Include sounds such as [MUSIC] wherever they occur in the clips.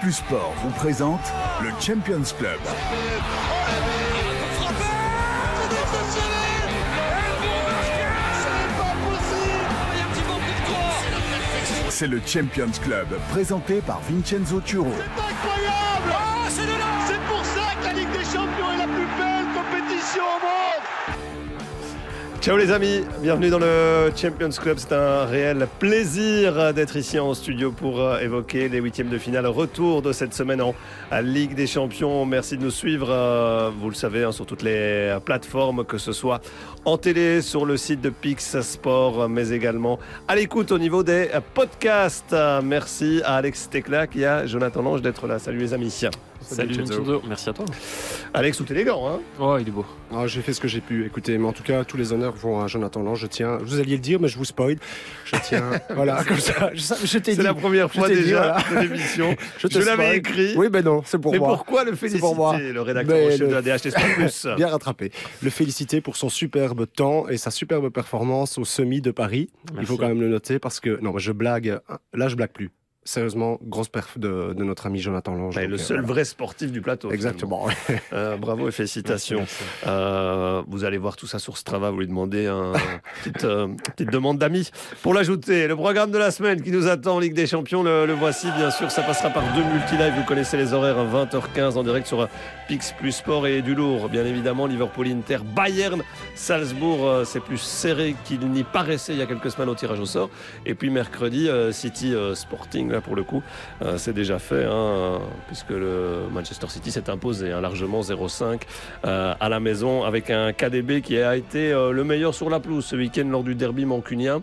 Plus Sport vous présente le Champions Club. C'est le Champions Club, présenté par Vincenzo Turo. incroyable C'est pour ça que la Ligue des Champions est la plus belle compétition au monde Ciao les amis, bienvenue dans le Champions Club. C'est un réel plaisir d'être ici en studio pour euh, évoquer les huitièmes de finale. Retour de cette semaine en Ligue des Champions. Merci de nous suivre, euh, vous le savez, hein, sur toutes les plateformes, que ce soit en télé, sur le site de Pix Sport, mais également à l'écoute au niveau des podcasts. Merci à Alex Teclac et à Jonathan Lange d'être là. Salut les amis. Salut Vincenzo. Vincenzo, merci à toi. Alex, tout élégant, hein Oh, il est beau. Ah, j'ai fait ce que j'ai pu, écoutez, mais en tout cas, tous les honneurs vont à Jonathan Lange. Je tiens, vous alliez le dire, mais je vous spoil. Je tiens, [LAUGHS] voilà, comme ça, je, je t'ai dit. C'est la première fois t'ai dit, déjà voilà. de l'émission. [LAUGHS] Je, te Je l'avais écrit. Oui, ben non, c'est pour Mais moi. pourquoi le C'est pour moi. féliciter, le rédacteur Mais en chef le- de la DHT Plus Bien rattrapé. Le féliciter pour son superbe temps et sa superbe performance au semi de Paris. Il faut quand même le noter parce que, non, mais je blague, là, je blague plus. Sérieusement, grosse perf de, de notre ami Jonathan Lange. Donc, le euh, seul voilà. vrai sportif du plateau. Exactement. Euh, bravo et félicitations. Merci. Euh, vous allez voir tout ça sur Strava, vous lui demandez une [LAUGHS] petite, euh, petite demande d'amis pour l'ajouter. Le programme de la semaine qui nous attend en Ligue des Champions, le, le voici bien sûr. Ça passera par deux multi-live. Vous connaissez les horaires, 20h15 en direct sur Pix Plus Sport et du lourd. Bien évidemment, Liverpool Inter, Bayern, Salzbourg. euh, C'est plus serré qu'il n'y paraissait il y a quelques semaines au tirage au sort. Et puis mercredi, euh, City euh, Sporting, pour le coup, euh, c'est déjà fait, hein, puisque le Manchester City s'est imposé hein, largement 0-5 euh, à la maison avec un KDB qui a été euh, le meilleur sur la pelouse ce week-end lors du derby mancunien.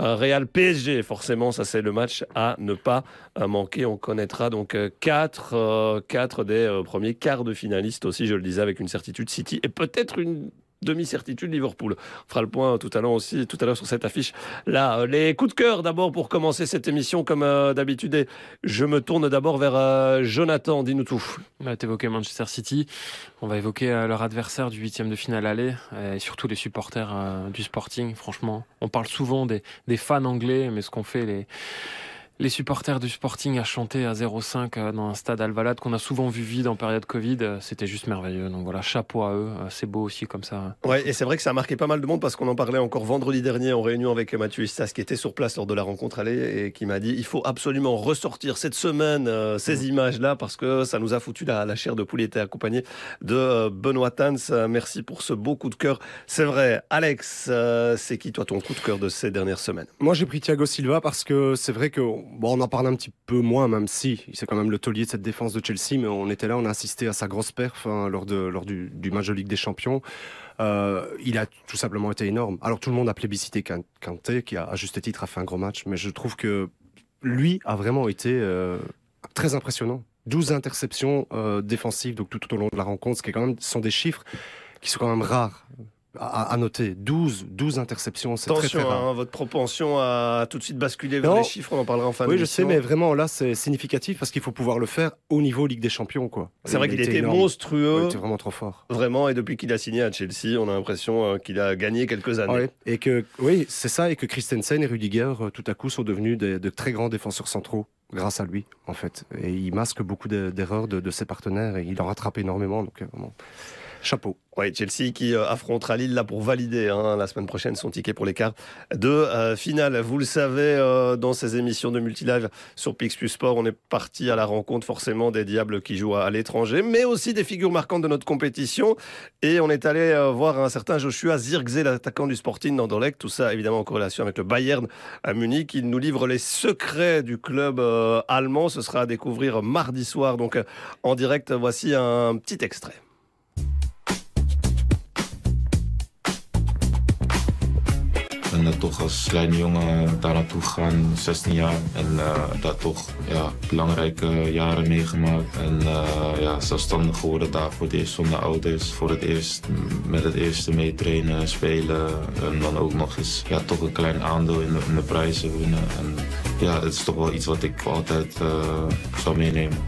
Real PSG, forcément, ça c'est le match à ne pas manquer. On connaîtra donc 4 quatre des premiers quarts de finalistes aussi, je le disais, avec une certitude City et peut-être une demi-certitude Liverpool. On fera le point tout à l'heure aussi, tout à l'heure sur cette affiche. Là, euh, les coups de cœur d'abord pour commencer cette émission comme euh, d'habitude. Je me tourne d'abord vers euh, Jonathan, dis-nous tout. On va évoquer Manchester City. On va évoquer leur adversaire du huitième de finale aller et surtout les supporters du Sporting. Franchement, on parle souvent des, fans anglais, mais ce qu'ont fait les les supporters du Sporting à chanter à 0,5 euh, dans un stade Alvalade qu'on a souvent vu vide en période Covid, euh, c'était juste merveilleux. Donc voilà, chapeau à eux. Euh, C'est beau aussi comme ça. Ouais, et c'est vrai que ça a marqué pas mal de monde parce qu'on en parlait encore vendredi dernier en réunion avec Mathieu Istas qui était sur place lors de la rencontre aller et qui m'a dit il faut absolument ressortir cette semaine euh, ces images-là parce que ça nous a foutu la, la chair de poule. Il était accompagné de euh, Benoît Tans. Merci pour ce beau coup de cœur. C'est vrai. Alex, euh, c'est qui toi ton coup de cœur de ces dernières semaines? Moi, j'ai pris Thiago Silva parce que c'est vrai que bon, on en parle un petit peu moins, même si c'est quand même le taulier de cette défense de Chelsea, mais on était là, on a assisté à sa grosse perf hein, lors, de, lors du, du match de Ligue des Champions. Euh, il a tout simplement été énorme. Alors tout le monde a plébiscité Kan- Kanté, qui a à juste titre a fait un gros match, mais je trouve que lui a vraiment été euh, très impressionnant. 12 interceptions euh, défensives donc tout, tout au long de la rencontre, ce qui est quand même sont des chiffres qui sont quand même rares à, à noter. 12, 12 interceptions, c'est très rare. hein, votre propension à tout de suite basculer vers Non. les chiffres, on en parlera en fin Oui, je sais, mais vraiment là, c'est significatif parce qu'il faut pouvoir le faire au niveau Ligue des Champions, quoi. C'est vrai Il qu'il était énorme. monstrueux. Il était vraiment trop fort. Vraiment, et depuis qu'il a signé à Chelsea, on a l'impression euh, qu'il a gagné quelques années. Ouais. Et que, oui, c'est ça, et que Christensen et Rudiger, euh, tout à coup, sont devenus des- de très grands défenseurs centraux grâce à lui, en fait. Et il masque beaucoup de- d'erreurs de, de ses partenaires et il en rattrape énormément. Donc, euh, vraiment, chapeau. Ouais, Chelsea qui euh, affrontera Lille là pour valider hein, la semaine prochaine son ticket pour les quarts de euh, finale. Vous le savez, euh, dans ces émissions de multilive sur Pix Plus Sport, on est parti à la rencontre forcément des Diables qui jouent à, l'étranger, mais aussi des figures marquantes de notre compétition. Et on est allé voir un certain Joshua Zirkzee, l'attaquant du Sporting d'Anderlecht. Tout ça évidemment en corrélation avec le Bayern à Munich. Il nous livre les secrets du club allemand. Ce sera à découvrir mardi soir, donc en direct. Voici un petit extrait. Eh, toch als kleine jongen daar naartoe gegaan, 16 jaar. En eh, daar toch ja, belangrijke jaren meegemaakt. En eh, ja, zelfstandig geworden daar voor het eerst zonder ouders. Voor het eerst met het eerste meetrainen, spelen. En dan ook nog eens ja, toch een klein aandeel in de, prijzen winnen. En ja, het is toch wel iets wat ik altijd eh, zal meenemen.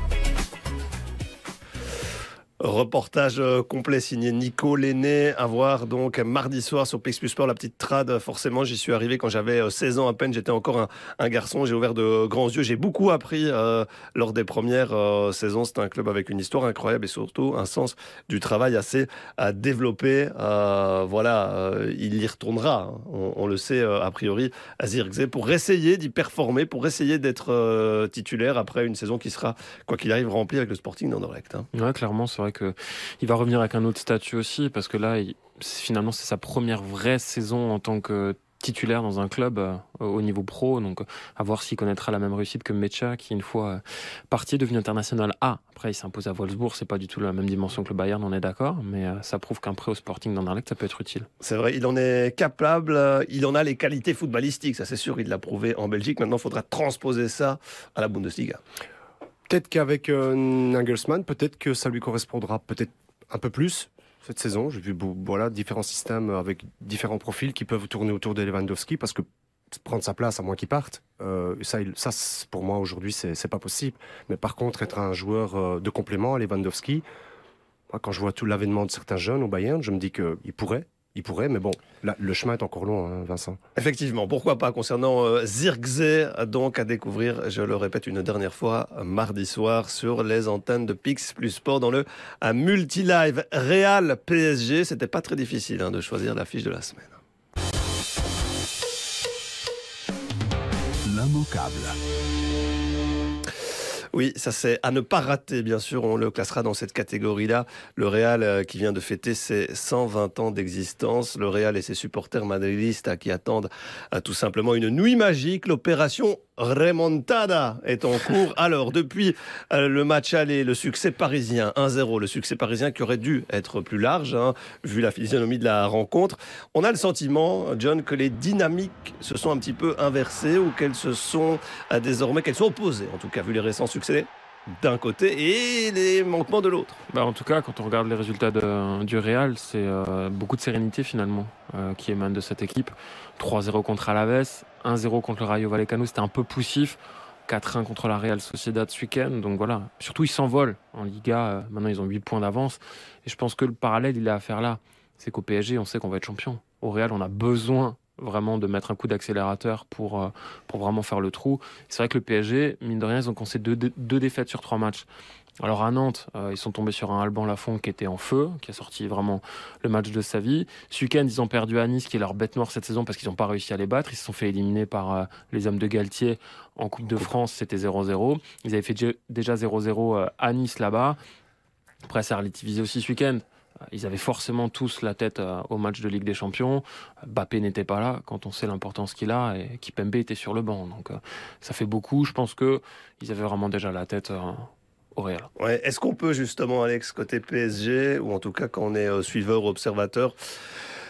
Reportage euh, complet signé Nico Lenné à voir donc mardi soir sur PX Plus Sport, la petite trad. Forcément, j'y suis arrivé quand j'avais 16 ans à peine, j'étais encore un, garçon, j'ai ouvert de grands yeux, j'ai beaucoup appris lors des premières saisons. C'est un club avec une histoire incroyable et surtout un sens du travail assez à développer. voilà, il y retournera, hein. on, le sait a priori, à Zirkzee pour essayer d'y performer, pour essayer d'être titulaire après une saison qui sera, quoi qu'il arrive, remplie avec le Sporting d'Anderlecht. Hein. Ouais, clairement, c'est vrai il va revenir avec un autre statut aussi, parce que là, finalement, c'est sa première vraie saison en tant que titulaire dans un club euh, au niveau pro. Donc, à voir s'il connaîtra la même réussite que Mecha, qui une fois euh, parti est devenu international A. Après, il s'impose à Wolfsburg. C'est pas du tout la même dimension que le Bayern, on est d'accord. Mais euh, ça prouve qu'un prêt au Sporting d'Anderlecht, ça peut être utile. C'est vrai, il en est capable. Il en a les qualités footballistiques. Ça, c'est sûr. Il l'a prouvé en Belgique. Maintenant, il faudra transposer ça à la Bundesliga. Peut-être qu'avec euh, Nagelsmann, peut-être que ça lui correspondra peut-être un peu plus cette saison. J'ai vu voilà, différents systèmes avec différents profils qui peuvent tourner autour de Lewandowski parce que prendre sa place à moins qu'il parte, euh, ça, ça pour moi aujourd'hui c'est pas possible. Mais par contre être un joueur euh, de complément à Lewandowski, quand je vois tout l'avènement de certains jeunes au Bayern, je me dis qu'il pourrait, il pourrait, mais bon, le chemin est encore long, hein, Vincent. Effectivement, pourquoi pas concernant euh, Zirkzee, donc à découvrir, je le répète une dernière fois, mardi soir sur les antennes de Pix plus Sport dans le multi-live Real PSG. C'était pas très difficile hein, de choisir l'affiche de la semaine. L'immanquable. Oui, ça c'est à ne pas rater, bien sûr. On le classera dans cette catégorie-là. Le Real euh, qui vient de fêter ses 120 ans d'existence. Le Real et ses supporters madridistes qui attendent euh, tout simplement une nuit magique. L'opération remontada est en cours. Alors, depuis euh, le match aller, le succès parisien 1-0, le succès parisien qui aurait dû être plus large, hein, vu la physionomie de la rencontre, on a le sentiment, John, que les dynamiques se sont un petit peu inversées ou qu'elles se sont désormais, qu'elles sont opposées, en tout cas, vu les récents succès d'un côté et les manquements de l'autre. Bah en tout cas, quand on regarde les résultats du Real, c'est euh, beaucoup de sérénité finalement euh, qui émane de cette équipe. 3-0 contre Alaves, 1-0 contre le Rayo Vallecano, c'était un peu poussif. 4-1 contre la Real Sociedad ce week-end. Donc voilà, surtout ils s'envolent en Liga. Euh, maintenant, ils ont 8 points d'avance. Et je pense que le parallèle, il est à faire là. C'est qu'au PSG, on sait qu'on va être champion. Au Real, on a besoin vraiment de mettre un coup d'accélérateur pour, euh, pour vraiment faire le trou. C'est vrai que le PSG, mine de rien, ils ont commencé deux, deux défaites sur trois matchs. Alors à Nantes, euh, ils sont tombés sur un Alban Lafont qui était en feu, qui a sorti vraiment le match de sa vie. Ce week-end, ils ont perdu à Nice, qui est leur bête noire cette saison parce qu'ils n'ont pas réussi à les battre. Ils se sont fait éliminer par euh, les hommes de Galtier en Coupe de France, c'était 0-0. Ils avaient fait déjà 0-0 à Nice là-bas. Après, ça a relativisé aussi ce week-end. Ils avaient forcément tous la tête euh, au match de Ligue des Champions. Bappé n'était pas là quand on sait l'importance qu'il a et Kipembe était sur le banc. Donc euh, ça fait beaucoup. Je pense que ils avaient vraiment déjà la tête euh, au Real. Ouais. Est-ce qu'on peut justement, Alex, côté PSG, ou en tout cas quand on est suiveur ou observateur,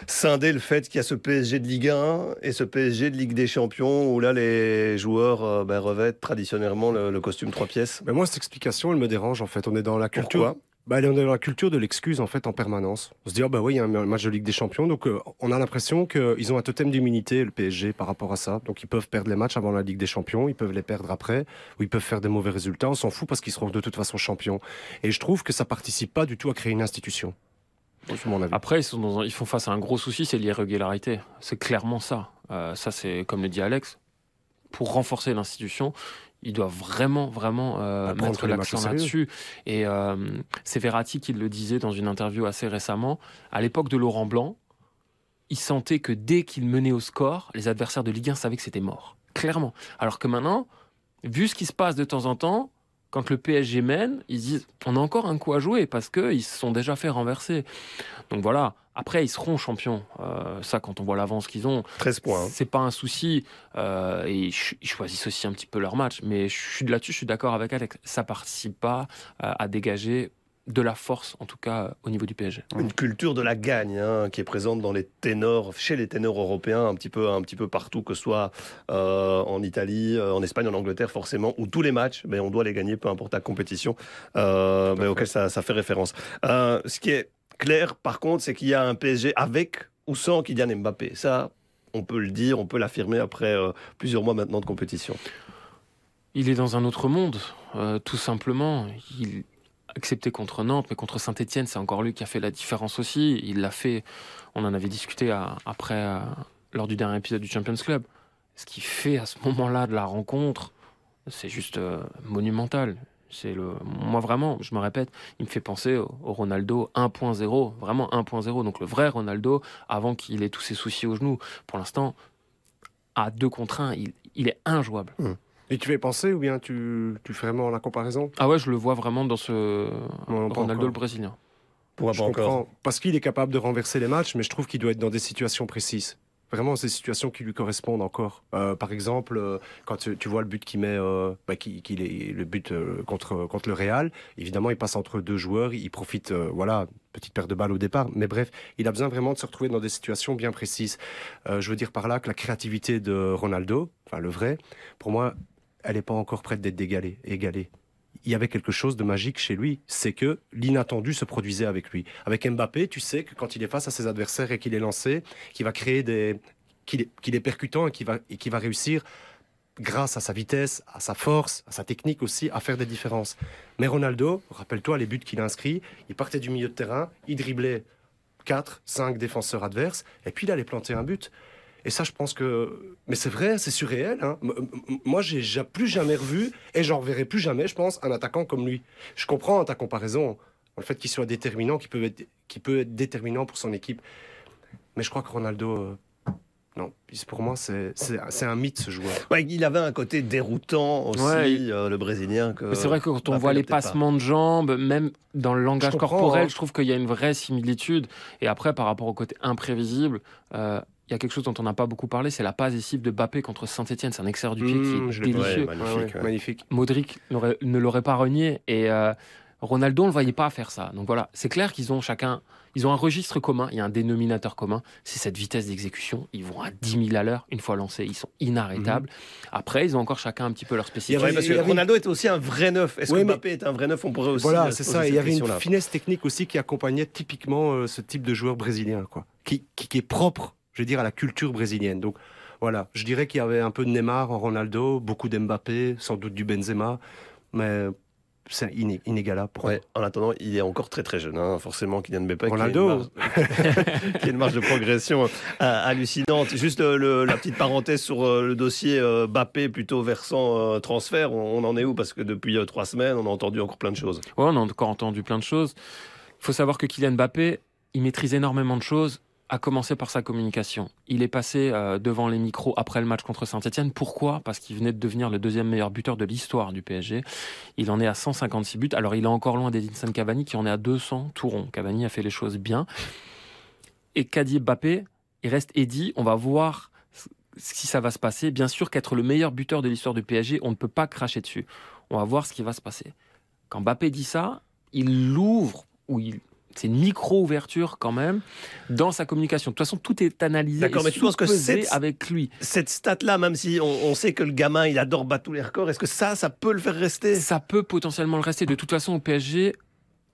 scinder le fait qu'il y a ce PSG de Ligue 1 et ce PSG de Ligue des Champions où là les joueurs ben, revêtent traditionnellement le, costume trois pièces? Mais Moi, cette explication, elle me dérange en fait. On est dans la culture bah, on est dans la culture de l'excuse en fait en permanence. On se dit, oh, bah oui, il y a un match de Ligue des Champions, donc euh, on a l'impression qu'ils ont un totem d'immunité, le PSG, par rapport à ça. Donc ils peuvent perdre les matchs avant la Ligue des Champions, ils peuvent les perdre après, ou ils peuvent faire des mauvais résultats. On s'en fout parce qu'ils seront de toute façon champions. Et je trouve que ça participe pas du tout à créer une institution. Après, ils font face à un gros souci, c'est l'irrégularité. C'est clairement ça. Euh, ça, c'est comme le dit Alex. Pour renforcer l'institution, il doit vraiment, vraiment euh, bah, mettre l'accent là-dessus. Et euh, c'est Verratti qui le disait dans une interview assez récemment. À l'époque de Laurent Blanc, il sentait que dès qu'il menait au score, les adversaires de Ligue 1 savaient que c'était mort. Clairement. Alors que maintenant, vu ce qui se passe de temps en temps, quand le PSG mène, ils disent on a encore un coup à jouer parce qu'ils se sont déjà fait renverser. Donc voilà. Après, ils seront champions. Euh, ça, quand on voit l'avance qu'ils ont, 13 points. Hein. C'est pas un souci. Euh, et ils choisissent aussi un petit peu leur match. Mais je suis là-dessus, je suis d'accord avec Alex. Ça participe pas euh, à dégager de la force, en tout cas au niveau du PSG. Une culture de la gagne hein, qui est présente dans les ténors, chez les ténors européens, un petit peu, un petit peu partout, que ce soit euh, en Italie, euh, en Espagne, en Angleterre, forcément, où tous les matchs, mais on doit les gagner, peu importe la compétition, euh, mais auquel ça, ça, fait référence. ce qui est clair, par contre, c'est qu'il y a un PSG avec ou sans Kylian Mbappé. Ça, on peut le dire, on peut l'affirmer après plusieurs mois maintenant de compétition. Il est dans un autre monde, tout simplement. Il excepté contre Nantes, mais contre Saint-Etienne, c'est encore lui qui a fait la différence aussi. Il l'a fait, on en avait discuté après, lors du dernier épisode du Champions Club. Ce qu'il fait à ce moment-là de la rencontre, c'est juste monumental. C'est le, moi vraiment, je me répète, il me fait penser au, Ronaldo 1.0, vraiment 1.0, donc le vrai Ronaldo avant qu'il ait tous ses soucis au genou. Pour l'instant, à deux contre un, il, est injouable. Hum. Et tu fais penser ou bien tu, tu fais vraiment la comparaison? Ah ouais, je le vois vraiment dans ce Ronaldo le brésilien. Pour je comprends, parce qu'il est capable de renverser les matchs, mais je trouve qu'il doit être dans des situations précises vraiment ces situations qui lui correspondent encore. Euh, par exemple, euh, quand tu, vois le but qu'il met, euh, bah, qui, est le but contre contre le Real, évidemment, il passe entre deux joueurs, il profite, voilà, petite perte de balle au départ, mais bref, il a besoin vraiment de se retrouver dans des situations bien précises. je veux dire par là que la créativité de Ronaldo, enfin le vrai, pour moi, elle n'est pas encore prête d'être égalée. égalée il y avait quelque chose de magique chez lui, c'est que l'inattendu se produisait avec lui. Avec Mbappé, tu sais que quand il est face à ses adversaires et qu'il est lancé, qu'il va créer des, qu'il est, percutant et qu'il va, et va réussir grâce à sa vitesse, à sa force, à sa technique aussi, à faire des différences. Mais Ronaldo, rappelle-toi les buts qu'il a inscrits, il partait du milieu de terrain, il driblait 4, 5 défenseurs adverses, et puis il allait planter un but. Et ça, je pense que. Mais c'est vrai, c'est surréel. Hein. Moi, j'ai plus jamais revu, et j'en reverrai plus jamais, je pense, un attaquant comme lui. Je comprends ta comparaison, le fait qu'il soit déterminant, qu'il peut, être, peut être déterminant pour son équipe. Mais je crois que Ronaldo. Euh, non, pour moi, c'est un mythe ce joueur. Ouais, il avait un côté déroutant aussi, euh, le Brésilien. C'est vrai que quand on voit les passements de jambes, même dans le langage corporel, hein. je trouve qu'il y a une vraie similitude. Et après, par rapport au côté imprévisible, euh, il y a quelque chose dont on n'a pas beaucoup parlé, c'est la passe décisive de Bappé contre Saint-Etienne. C'est un exercice du pied qui est délicieux. magnifique, magnifique. Modric ne l'aurait pas renié et euh, Ronaldo ne le voyait pas faire ça. Donc voilà, c'est clair qu'ils ont chacun, ils ont un registre commun, il y a un dénominateur commun, c'est cette vitesse d'exécution. Ils vont à 10 000 à l'heure une fois lancés, ils sont inarrêtables. Mmh. Après, ils ont encore chacun un petit peu leur spécificité. parce que Ronaldo était aussi un vrai neuf. Est-ce que Mbappé est un vrai neuf? On pourrait aussi. Voilà, c'est ça. Il y avait une finesse technique aussi qui accompagnait typiquement euh, ce type de joueur brésilien, quoi, qui, qui est propre je veux dire, à la culture brésilienne. Donc voilà, je dirais qu'il y avait un peu de Neymar en Ronaldo, beaucoup d'Mbappé, sans doute du Benzema, mais c'est inégalable. ouais, en attendant, il est encore très très jeune, hein, forcément, Kylian Mbappé. Ronaldo [LAUGHS] qui a une marge, de progression euh, hallucinante. Juste la petite parenthèse sur euh, le dossier euh, Mbappé plutôt versant transfert, on, en est où? Parce que depuis trois semaines, on a entendu encore plein de choses. Ouais, on a encore entendu plein de choses. Il faut savoir que Kylian Mbappé, il maîtrise énormément de choses a commencé par sa communication. Il est passé euh, devant les micros après le match contre Saint-Etienne. Pourquoi? Parce qu'il venait de devenir le deuxième meilleur buteur de l'histoire du PSG. Il en est à 156 buts. Alors il est encore loin d'Edinson Cavani qui en est à 200 tout rond. Cavani a fait les choses bien. Et Kadi Mbappé, il reste Eddy. On va voir si ça va se passer. Bien sûr qu'être le meilleur buteur de l'histoire du PSG, on ne peut pas cracher dessus. On va voir ce qui va se passer. Quand Mbappé dit ça, il l'ouvre ou il c'est une micro-ouverture quand même dans sa communication. De toute façon, tout est analysé D'accord, mais tu penses que c'est avec lui. Cette stat-là, même si on, sait que le gamin, il adore battre tous les records, est-ce que ça, ça peut le faire rester? Ça peut potentiellement le rester. De toute façon, au PSG,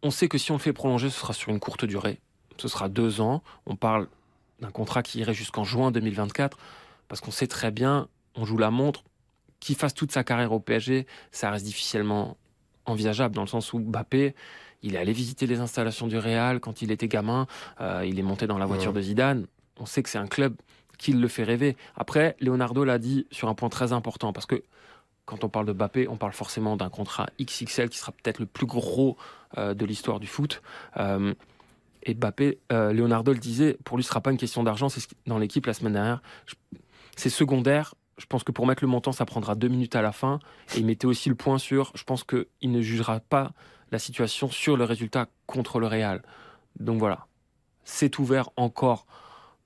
on sait que si on le fait prolonger, ce sera sur une courte durée. Ce sera deux ans. On parle d'un contrat qui irait jusqu'en juin 2024, parce qu'on sait très bien, on joue la montre, qu'il fasse toute sa carrière au PSG, ça reste difficilement envisageable, dans le sens où Mbappé, il est allé visiter les installations du Real quand il était gamin. Euh, il est monté dans la voiture de Zidane. On sait que c'est un club qui le fait rêver. Après, Leonardo l'a dit sur un point très important parce que quand on parle de Mbappé, on parle forcément d'un contrat XXL qui sera peut-être le plus gros euh, de l'histoire du foot. Euh, et Mbappé, Leonardo le disait, pour lui, ce sera pas une question d'argent. C'est dans l'équipe la semaine dernière. C'est secondaire. Je pense que pour mettre le montant, ça prendra deux minutes à la fin. Et il mettait aussi le point sur. Je pense qu'il ne jugera pas la situation sur le résultat contre le Real. Donc voilà, c'est ouvert encore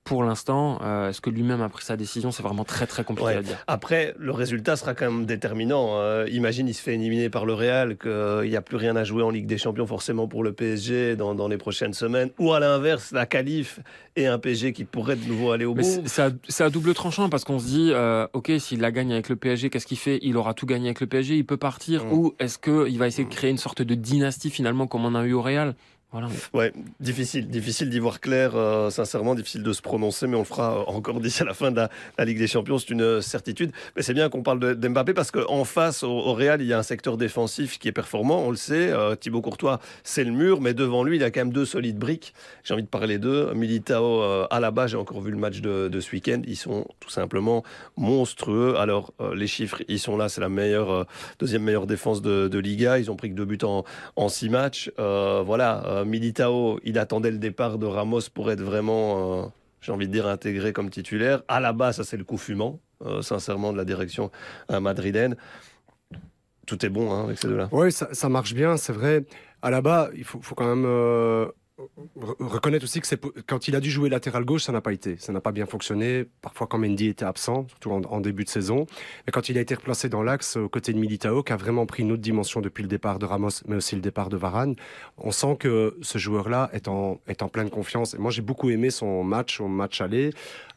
pour l'instant, euh, est-ce que lui-même a pris sa décision? C'est vraiment très très compliqué à dire. Après, le résultat sera quand même déterminant. Euh, imagine, il se fait éliminer par le Real, qu'il n'y a plus rien à jouer en Ligue des Champions forcément pour le PSG dans, dans les prochaines semaines. Ou à l'inverse, la qualif et un PSG qui pourrait de nouveau aller au bout. C'est à, double tranchant parce qu'on se dit, euh, ok, s'il la gagne avec le PSG, qu'est-ce qu'il fait? Il aura tout gagné avec le PSG, il peut partir. Mm. Ou est-ce qu'il va essayer de créer une sorte de dynastie finalement comme on a eu au Real? Voilà. Ouais, difficile, difficile d'y voir clair, euh, sincèrement, difficile de se prononcer, mais on le fera euh, encore [LAUGHS] d'ici à la fin de la, la Ligue des Champions, c'est une euh, certitude. Mais c'est bien qu'on parle d'Mbappé parce qu'en face, au, Real, il y a un secteur défensif qui est performant, on le sait. Euh, Thibaut Courtois, c'est le mur, mais devant lui, il a quand même deux solides briques. J'ai envie de parler d'eux. Militao, à la base, j'ai encore vu le match de, ce week-end. Ils sont tout simplement monstrueux. Alors, les chiffres, ils sont là, c'est la meilleure, deuxième meilleure défense de, Liga. Ils ont pris que deux buts en, en six matchs. Voilà, euh, Militao, il attendait le départ de Ramos pour être vraiment, euh, j'ai envie de dire, intégré comme titulaire. À la base, ça c'est le coup fumant, euh, sincèrement, de la direction madrilène. Tout est bon hein, avec ces deux-là. Oui, ça, marche bien, c'est vrai. À la bas, il faut, quand même reconnaître aussi que quand il a dû jouer latéral gauche, ça n'a pas été. Ça n'a pas bien fonctionné. Parfois, quand Mendy était absent, surtout en, début de saison. Mais quand il a été replacé dans l'axe, aux côtés de Militao, qui a vraiment pris une autre dimension depuis le départ de Ramos, mais aussi le départ de Varane, on sent que ce joueur-là est en, est en pleine confiance. Et moi, j'ai beaucoup aimé son match, au match aller,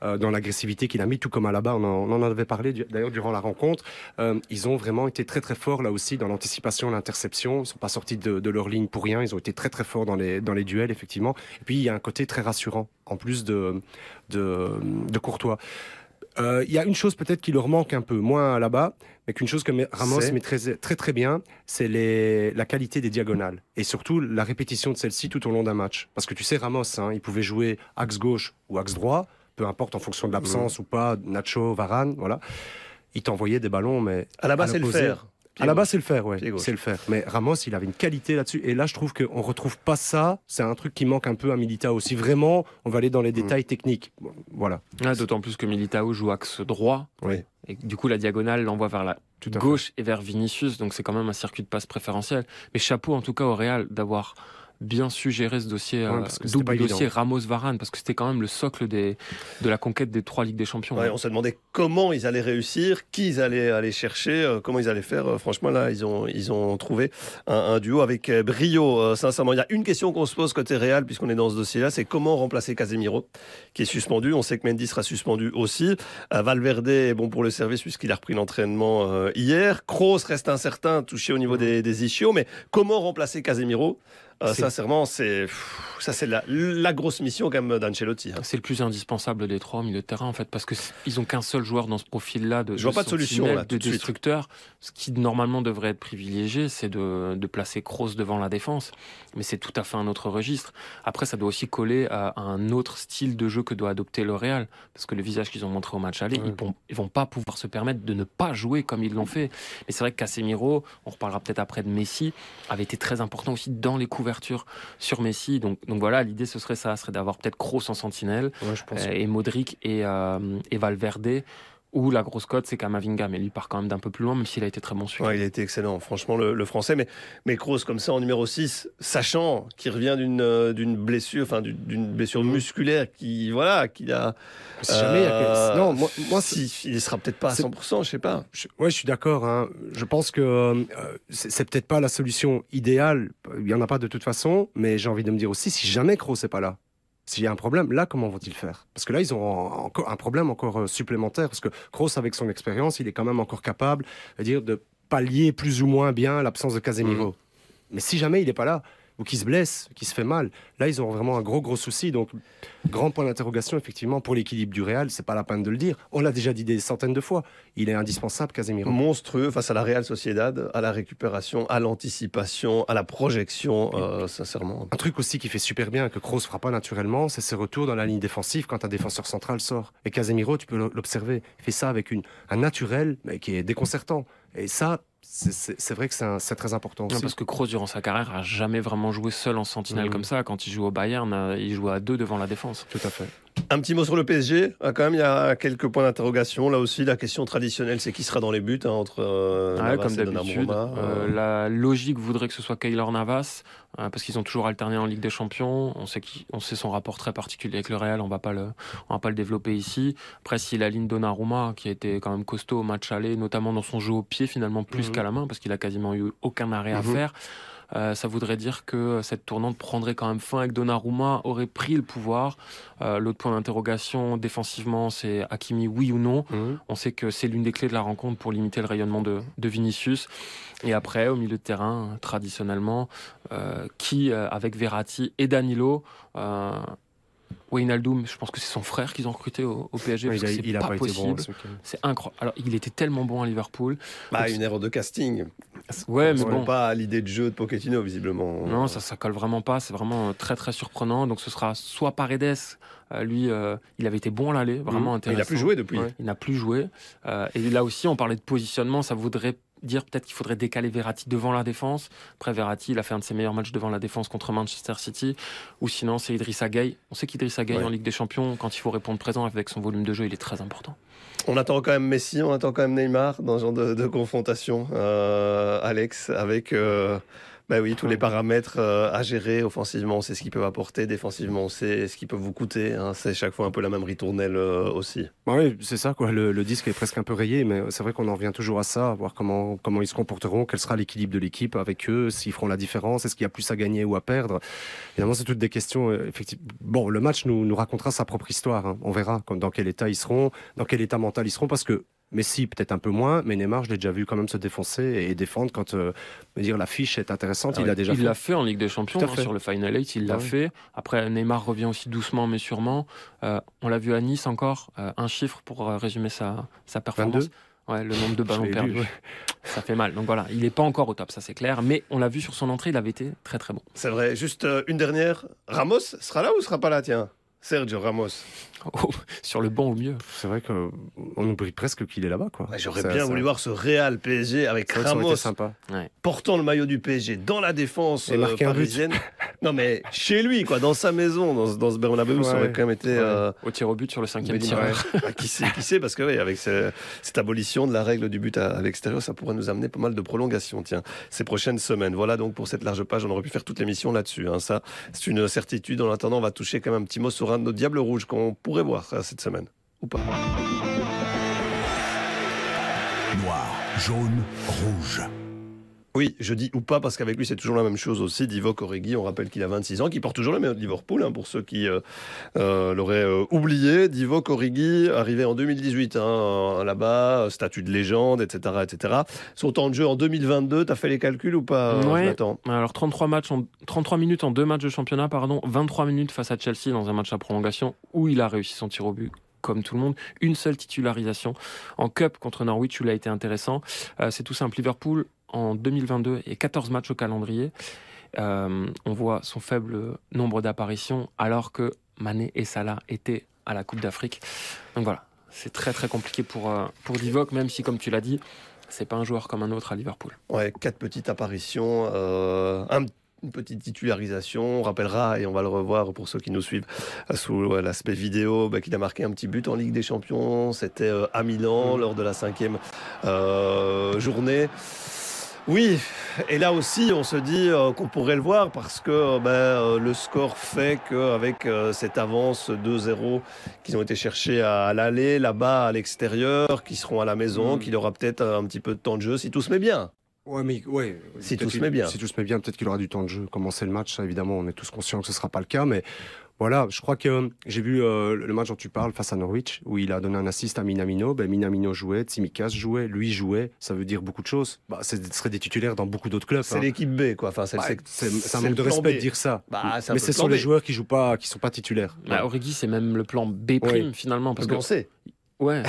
euh, dans l'agressivité qu'il a mis, tout comme à la bas. On en, avait parlé d'ailleurs durant la rencontre. Euh, ils ont vraiment été très très forts là aussi dans l'anticipation, l'interception. Ils ne sont pas sortis de, leur ligne pour rien. Ils ont été très très forts dans les duels, effectivement. Et puis il y a un côté très rassurant, en plus de, de, de Courtois. Euh, Il y a une chose peut-être qui leur manque un peu, moins là-bas, mais qu'une chose que Ramos maîtrise très très bien, c'est les- la qualité des diagonales. Et surtout la répétition de celle-ci tout au long d'un match. Parce que tu sais, Ramos, hein, il pouvait jouer axe gauche ou axe droit, peu importe en fonction de l'absence ou pas, Nacho, Varane, voilà. Il t'envoyait des ballons, mais À la base, c'est le l'opposé. À la base, c'est le faire, ouais. C'est le faire. Mais Ramos, il avait une qualité là-dessus. Et là, je trouve qu'on retrouve pas ça. C'est un truc qui manque un peu à Militao aussi. Vraiment, on va aller dans les détails techniques. Voilà. D'autant plus que Militao joue axe droit. Oui. Et du coup, la diagonale l'envoie vers la gauche et vers Vinicius. Donc, c'est quand même un circuit de passe préférentiel. Mais chapeau, en tout cas, au Real d'avoir bien su gérer ce dossier, Ouais, euh, parce que double dossier. Ramos-Varane, parce que c'était quand même le socle des, de la conquête des trois Ligues des Champions. Ouais, on se demandait comment ils allaient réussir, qui ils allaient aller chercher, euh, comment ils allaient faire. Euh, franchement, là, ils ont, ils ont trouvé un, un duo avec brio. Sincèrement, il y a une question qu'on se pose côté Real, puisqu'on est dans ce dossier-là, c'est comment remplacer Casemiro, qui est suspendu. On sait que Mendy sera suspendu aussi. Valverde est bon pour le service, puisqu'il a repris l'entraînement hier. Kroos reste incertain, touché au niveau des, des ischios. Mais comment remplacer Casemiro Euh, C'est- Sincèrement, c'est pff, ça, c'est la, la grosse mission quand même d'Ancelotti. hein. C'est le plus indispensable des trois au milieu de terrain en fait parce que ils ont qu'un seul joueur dans ce profil-là de, Je vois pas de solution, là, de destructeur. Ce qui normalement devrait être privilégié, c'est de, de placer Kroos devant la défense, mais c'est tout à fait un autre registre. Après, ça doit aussi coller à, à un autre style de jeu que doit adopter le Real parce que le visage qu'ils ont montré au match aller, Ouais. ils, vont, ils vont pas pouvoir se permettre de ne pas jouer comme ils l'ont fait. Mais c'est vrai que Casemiro, on reparlera peut-être après de Messi, avait été très important aussi dans les couvertures sur Messi. Donc, donc voilà, l'idée ce serait ça, ce serait d'avoir peut-être Kroos en sentinelle. Ouais, je pense. Euh, et Modric et, euh, et Valverde, où la grosse cote c'est Kamavinga, mais lui part quand même d'un peu plus loin, même s'il a été très bon celui Ouais, il a été excellent, franchement, le, le français. Mais, mais Kroos, comme ça, en numéro 6, sachant qu'il revient d'une euh, d'une blessure, enfin d'une- blessure musculaire qui, voilà, qu'il a. Si jamais il a Euh, Non, moi, moi c'est- si, il sera peut-être pas à c'est- 100%, je sais pas. je, ouais, je suis d'accord. hein. Je pense que euh, c'est c'est peut-être pas la solution idéale. Il y en a pas de toute façon. Mais j'ai envie de me dire aussi, si jamais Kroos n'est pas là, s'il y a un problème, là, comment vont-ils faire? Parce que là, ils ont en- encore un problème encore euh, supplémentaire. Parce que Kroos, avec son expérience, il est quand même encore capable de dire de pallier plus ou moins bien l'absence de Casemiro. Mhm. Mais si jamais il n'est pas là, ou qu'il se blesse, qu'il se fait mal, là, ils auront vraiment un gros, gros souci. Donc, grand point d'interrogation, effectivement, pour l'équilibre du Real. C'est pas la peine de le dire. On l'a déjà dit des centaines de fois. Il est indispensable, Casemiro. Monstrueux face à la Real Sociedad, à la récupération, à l'anticipation, à la projection, euh, sincèrement. Un truc aussi qui fait super bien, que Kroos fera pas naturellement, c'est ses retours dans la ligne défensive quand un défenseur central sort. Et Casemiro, tu peux l'observer, il fait ça avec une, un naturel mais qui est déconcertant. Et ça, c'est- vrai que c'est très important Non, aussi. parce que Kroos, durant sa carrière, a jamais vraiment joué seul en sentinelle Mhm. comme ça. Quand il joue au Bayern, euh, il jouait à deux devant la défense. Tout à fait. Un petit mot sur le PSG. Ah, quand même, il y a quelques points d'interrogation. Là aussi, la question traditionnelle, c'est qui sera dans les buts hein, entre euh, Navas comme et d'habitude. Donnarumma. Euh, la logique voudrait que ce soit Keylor Navas, euh, parce qu'ils ont toujours alterné en Ligue des Champions. On sait, on sait son rapport très particulier avec le Real, on va pas le, on va pas le développer ici. Après, s'il aligne Donnarumma, qui a été quand même costaud au match aller, notamment dans son jeu au pied finalement plus Mhm. qu'à la main, parce qu'il a quasiment eu aucun arrêt à Mhm. faire. Euh, ça voudrait dire que cette tournante prendrait quand même fin avec Donnarumma aurait pris le pouvoir. Euh, l'autre point d'interrogation défensivement, c'est Hakimi, oui ou non. Mhm. On sait que c'est l'une des clés de la rencontre pour limiter le rayonnement de, de Vinicius. Et après, au milieu de terrain, traditionnellement, euh, qui, avec Verratti et Danilo, euh, Wijnaldum, je pense que c'est son frère qu'ils ont recruté au, au PSG. Ouais, parce il a, que il a pas, pas, possible. bon. C'est incroyable. Alors, il était tellement bon à Liverpool. Bah, Donc, une erreur de casting. Ouais, mais On bon. pas à l'idée de jeu de Pochettino, visiblement. Non, ça, ça colle vraiment pas. C'est vraiment euh, très, très surprenant. Donc, ce sera soit Paredes. euh, lui, euh, il avait été bon à l'aller, vraiment Mhm. intéressant. Il a plus joué depuis. Ouais, il n'a plus joué. Euh, et là aussi, on parlait de positionnement. Ça voudrait dire peut-être qu'il faudrait décaler Verratti devant la défense. Après, Verratti, il a fait un de ses meilleurs matchs devant la défense contre Manchester City. Ou sinon, c'est Idrissa Gueye. On sait qu'Idrissa Gueye, Ouais. en Ligue des Champions, quand il faut répondre présent avec son volume de jeu, il est très important. On attend quand même Messi, on attend quand même Neymar dans ce genre de, de confrontation, euh, Alex, avec euh, bah oui, tous les paramètres euh, à gérer. Offensivement, on sait ce qu'ils peuvent apporter. Défensivement, on sait ce qu'ils peuvent vous coûter. hein. C'est chaque fois un peu la même ritournelle euh, aussi. Bah oui, c'est ça, quoi. Le, le disque est presque un peu rayé, mais c'est vrai qu'on en revient toujours à ça, à voir comment, comment ils se comporteront, quel sera l'équilibre de l'équipe avec eux, s'ils feront la différence, est-ce qu'il y a plus à gagner ou à perdre. Évidemment, c'est toutes des questions. euh, effectivement. Bon, le match nous, nous racontera sa propre histoire. hein. On verra dans quel état ils seront, dans quel état mental ils seront, parce que Messi peut-être un peu moins, mais Neymar, je l'ai déjà vu quand même se défoncer et défendre quand euh, me dire la fiche est intéressante. Ah il ouais. a déjà il fait. l'a fait en Ligue des Champions, hein, sur le Final 8, il l'a Ah oui. fait. Après, Neymar revient aussi doucement mais sûrement. Euh, on l'a vu à Nice encore, euh, un chiffre pour euh, résumer sa, sa performance. 22. Ouais, le nombre de ballons perdus. ouais. Ça fait mal. Donc voilà, il n'est pas encore au top, ça c'est clair. Mais on l'a vu sur son entrée, il avait été très très bon. C'est vrai. Juste une dernière. Ramos sera là ou sera pas là, tiens? Sergio Ramos. Oh, [LAUGHS] sur le banc au mieux. C'est vrai qu'on oublie presque qu'il est là-bas, quoi. Ouais, J'aurais Ça- bien ça- voulu voir ce Real PSG avec ça Ramos sympa. portant le maillot du PSG dans la défense Et euh, un but. parisienne. non mais chez lui, quoi, dans sa maison, dans, ce- dans ce Bernabeu, ça Ouais. aurait quand même été. euh, Au tir au but sur le cinquième tireur. Ah, qui sait, qui sait, parce que oui, avec ce- cette abolition de la règle du but à, à l'extérieur, ça pourrait nous amener pas mal de prolongations, tiens, ces prochaines semaines. Voilà donc pour cette large page, on aurait pu faire toute l'émission là-dessus. hein. Ça, c'est une certitude. En attendant, on va toucher quand même un petit mot sur un de nos diables rouges qu'on pourrait voir cette semaine. Ou pas. Noir, jaune, rouge. Oui, je dis ou pas parce qu'avec lui c'est toujours la même chose aussi. Divock Origi, on rappelle qu'il a 26 ans, qu'il porte toujours le maillot de Liverpool, hein, pour ceux qui euh, euh, l'auraient euh, oublié. Divock Origi, arrivé en 2018 hein, là-bas, statut de légende, etc., etc. Son temps de jeu en 2022, t'as fait les calculs ou pas Ouais. Alors 33, matchs en- 33 minutes en deux matchs de championnat, pardon, 23 minutes face à Chelsea dans un match à prolongation où il a réussi son tir au but comme tout le monde. Une seule titularisation en Cup contre Norwich où il a été intéressant. Euh, C'est tout simple. Liverpool en 2022 et 14 matchs au calendrier. Euh, on voit son faible nombre d'apparitions alors que Mané et Salah étaient à la Coupe d'Afrique. Donc voilà, c'est très très compliqué pour, euh, pour Divock, même si comme tu l'as dit, c'est pas un joueur comme un autre à Liverpool. Ouais, quatre petites apparitions, euh, un- une petite titularisation. On rappellera, et on va le revoir pour ceux qui nous suivent sous l'aspect vidéo, bah, qu'il a marqué un petit but en Ligue des Champions. C'était à Milan lors de la cinquième journée. Oui, et là aussi, on se dit euh, qu'on pourrait le voir parce que euh, ben, euh, le score fait qu'avec cette avance 2-0 qu'ils ont été chercher à, à l'aller, là-bas à l'extérieur, qui seront à la maison, Mm. qu'il aura peut-être un petit peu de temps de jeu si tout se met bien. Ouais, mais ouais. Si tout se met bien. Si tout se met bien, peut-être qu'il aura du temps de jeu. Commencer le match, évidemment, on est tous conscients que ce sera pas le cas, mais voilà, je crois que euh, j'ai vu euh, le match dont tu parles face à Norwich, où il a donné un assist à Minamino. Ben, Minamino jouait, Tsimikas jouait, lui jouait. Ça veut dire beaucoup de choses. Bah, ce serait des titulaires dans beaucoup d'autres clubs. C'est hein. l'équipe B, quoi. Enfin, c'est c'est un manque de respect B. de dire ça. Bah, mais ce sont les joueurs qui jouent pas, qui sont pas titulaires. Bah, Origi, c'est même le plan B' finalement. Parce Parce qu'on sait. Ouais.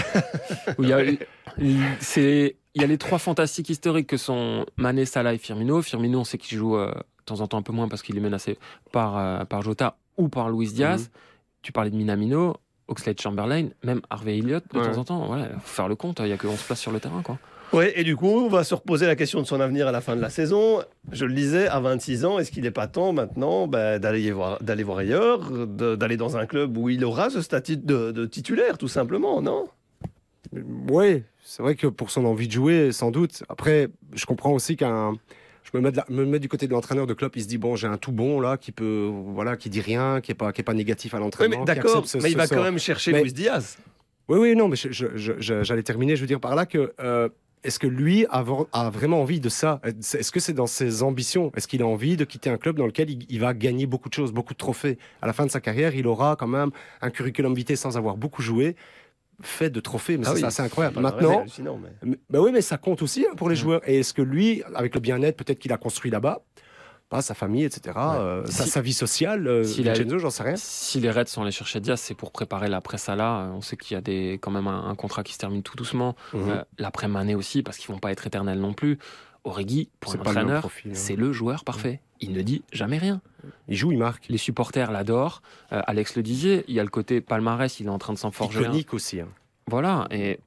[LAUGHS] C'est, il y a les trois fantastiques historiques que sont Mané, Salah et Firmino. Firmino, on sait qu'il joue euh, de temps en temps un peu moins parce qu'il est menacé par, euh, par Jota ou par Luis Diaz. Tu parlais de Minamino, Oxlade Chamberlain, même Harvey Elliott de Ouais. temps en temps. Voilà, faut faire le compte. Il y a que 11 places sur le terrain, quoi. Ouais, et du coup, on va se reposer la question de son avenir à la fin de la saison. Je le disais, à 26 ans, est-ce qu'il n'est pas temps maintenant bah, d'aller voir, d'aller voir ailleurs, d'aller dans un club où il aura ce statut de, de titulaire, tout simplement, non? Oui, c'est vrai que pour son envie de jouer, sans doute. Après, je comprends aussi qu'un. Je me mets, la- me mets du côté de l'entraîneur de club, il se dit bon, j'ai un tout bon là qui peut, voilà, qui dit rien, qui est pas, qui est pas négatif à Oui, l'entraînement. qui d'accord, mais il va sort. quand même chercher Mais- Luis Diaz. Oui, oui, non, mais j'allais terminer. Je veux dire par là que euh, est-ce que lui a, a, vraiment envie de ça? Est-ce que c'est dans ses ambitions? Est-ce qu'il a envie de quitter un club dans lequel il, va gagner beaucoup de choses, beaucoup de trophées? À la fin de sa carrière, il aura quand même un curriculum vitae sans avoir beaucoup joué fait de trophées, mais ah c'est assez incroyable. Maintenant, mais... Bah oui, mais ça compte aussi hein, pour les mm. joueurs. Et est-ce que lui, avec le bien-être, peut-être qu'il a construit là-bas, pas sa famille, etc., euh, sa, vie sociale, euh, si j'en sais rien. Si les Reds sont allés chercher Diaz, c'est pour préparer l'après Salah. On sait qu'il y a des, quand même un, contrat qui se termine tout doucement. Mhm. Euh, l'après Mané aussi, parce qu'ils vont pas être éternels non plus. Origi, pour un entraîneur, hein. c'est le joueur parfait. Il ne dit jamais rien. Il joue, il marque. Les supporters l'adorent. Alex le disait, il y a le côté palmarès, il est en train de s'en forger. Iconique aussi. Hein. Voilà, et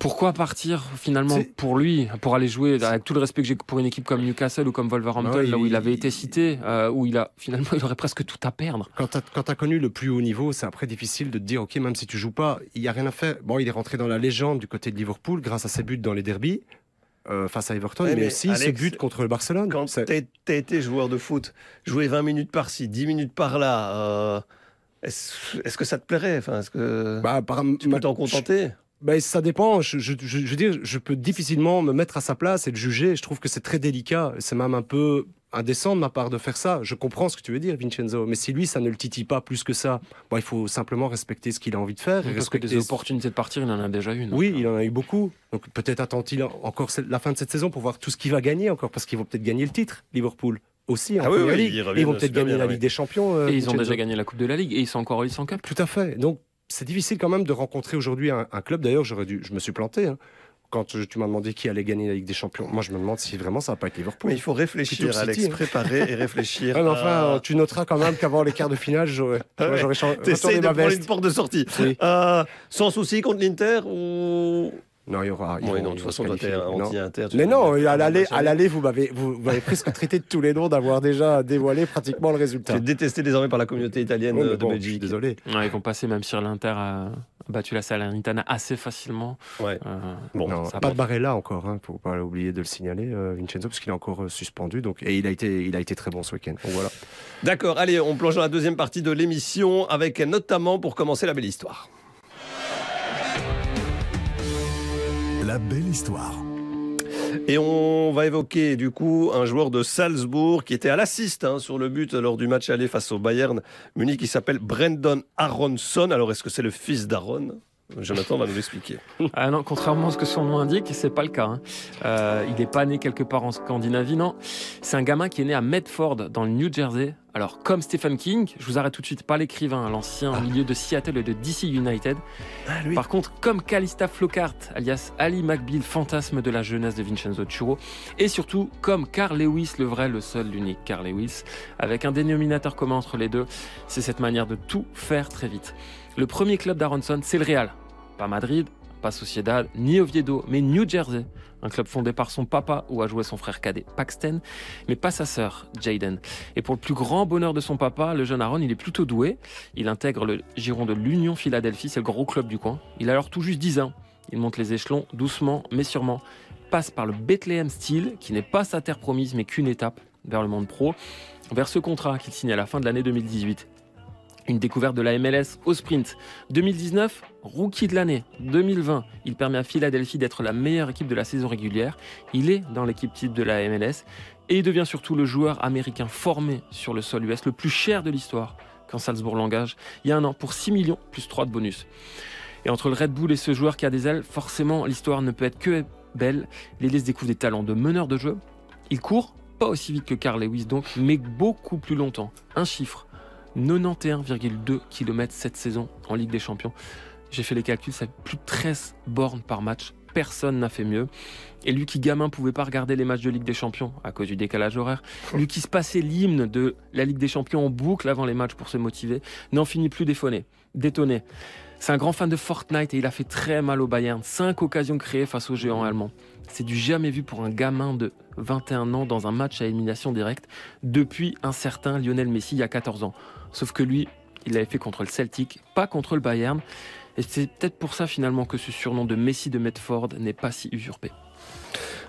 pourquoi partir finalement pour lui, pour aller jouer avec tout le respect que j'ai pour une équipe comme Newcastle ou comme Wolverhampton, là où il avait été cité, euh, où il a finalement il aurait presque tout à perdre. Quand tu as, connu le plus haut niveau, c'est après difficile de te dire ok même si tu joues pas, il y a rien à faire. Bon, il est rentré dans la légende du côté de Liverpool grâce à ses buts dans les derbies. Euh, face à Everton, mais, aussi ses buts contre le Barcelone. Quand tu as été joueur de foot, jouer 20 minutes par-ci, 10 minutes par-là, euh, est-ce que ça te plairait? Enfin, est-ce que bah, tu peux t'en contenter? ben, ça dépend. Je, je, je, veux dire, je peux difficilement me mettre à sa place et le juger. Je trouve que c'est très délicat. C'est même un peu indécent de ma part de faire ça. Je comprends ce que tu veux dire, Vincenzo. Mais si lui, ça ne le titille pas plus que ça, bon, il faut simplement respecter ce qu'il a envie de faire. parce que des opportunités de partir, il en a déjà une. Oui, il en a eu beaucoup. Donc peut-être attend-il encore la fin de cette saison pour voir tout ce qu'il va gagner encore, parce qu'ils vont peut-être gagner le titre, Liverpool aussi ah oui, Ligue. Ils, vont peut-être gagner la Ligue des Champions. Euh, et ils ont déjà gagné la Coupe de la Ligue et ils sont encore en Cup. Tout à fait. Donc c'est difficile quand même de rencontrer aujourd'hui un, club. D'ailleurs, j'aurais dû, je me suis planté. Hein. Quand tu m'as demandé qui allait gagner la Ligue des Champions, moi je me demande si vraiment ça va pas être Liverpool. Mais il faut réfléchir, Alex, hein. préparer et [LAUGHS] réfléchir. Enfin, tu noteras quand même qu'avant les quarts de finale, j'aurais [LAUGHS] changé. T'essayes de prendre une porte de sortie. Euh, sans souci contre l'Inter ou non, il y aura. Oui, non, de toute façon, anti-inter. Mais non, à l'aller, à l'aller, vous m'avez, vous, m'avez presque traité de tous les noms d'avoir déjà dévoilé pratiquement le résultat. Tu es détesté désormais par la communauté italienne de Belgique. Désolé. ils vont passer même sur l'Inter a battu la Salernitana assez facilement. Ouais. Euh, bon, ça pas de Barella encore, hein, faut pas oublier de le signaler, euh, Vincenzo, parce qu'il est encore euh, suspendu. Donc, et il a été, il a été très bon ce week-end. voilà. D'accord. Allez, on plonge dans la deuxième partie de l'émission avec notamment pour commencer la belle histoire. La belle histoire. Et on va évoquer du coup un joueur de Salzbourg qui était à l'assist hein, sur le but lors du match aller face au Bayern Munich qui s'appelle Brendan Aronson. Alors est-ce que c'est le fils d'Aaron? Jonathan va nous l'expliquer. [LAUGHS] Ah non, contrairement à ce que son nom indique, c'est pas le cas. Hein. Euh, il n'est pas né quelque part en Scandinavie, non. C'est un gamin qui est né à Medford, dans le New Jersey. Alors, comme Stephen King, je vous arrête tout de suite, pas l'écrivain, l'ancien ah. milieu de Seattle et de DC United. Ah, Par contre, comme Calista Flockhart, alias Ali McBeal, fantasme de la jeunesse de Vincenzo Churro. Et surtout, comme Carl Lewis, le vrai, le seul, l'unique Carl Lewis, avec un dénominateur commun entre les deux, c'est cette manière de tout faire très vite. Le premier club d'Aronson, c'est le Real. Pas Madrid, pas Sociedad, ni Oviedo, mais New Jersey. Un club fondé par son papa où a joué son frère cadet Paxton, mais pas sa sœur Jaden. Et pour le plus grand bonheur de son papa, le jeune Aaron, il est plutôt doué. Il intègre le giron de l'Union Philadelphie, c'est le gros club du coin. Il a alors tout juste 10 ans. Il monte les échelons doucement, mais sûrement. Passe par le Bethlehem Steel, qui n'est pas sa terre promise, mais qu'une étape vers le monde pro, vers ce contrat qu'il signe à la fin de l'année 2018. Une découverte de la MLS au sprint. 2019, rookie de l'année. 2020, il permet à Philadelphie d'être la meilleure équipe de la saison régulière. Il est dans l'équipe type de la MLS et il devient surtout le joueur américain formé sur le sol US le plus cher de l'histoire quand Salzbourg l'engage il y a un an pour 6 millions plus 3 de bonus. Et entre le Red Bull et ce joueur qui a des ailes, forcément l'histoire ne peut être que belle. Les laisse découvre des talents de meneur de jeu. Il court, pas aussi vite que Carl Lewis donc, mais beaucoup plus longtemps. Un chiffre, 91,2 km cette saison en Ligue des Champions. J'ai fait les calculs, ça fait plus de 13 bornes par match. Personne n'a fait mieux. Et lui qui, gamin, pouvait pas regarder les matchs de Ligue des Champions à cause du décalage horaire, lui qui se passait l'hymne de la Ligue des Champions en boucle avant les matchs pour se motiver, n'en finit plus détonner. C'est un grand fan de Fortnite et il a fait très mal au Bayern. Cinq occasions créées face aux géants allemands. C'est du jamais vu pour un gamin de 21 ans dans un match à élimination directe depuis un certain Lionel Messi il y a 14 ans. Sauf que lui, il l'avait fait contre le Celtic, pas contre le Bayern. Et c'est peut-être pour ça finalement que ce surnom de Messi de Medford n'est pas si usurpé.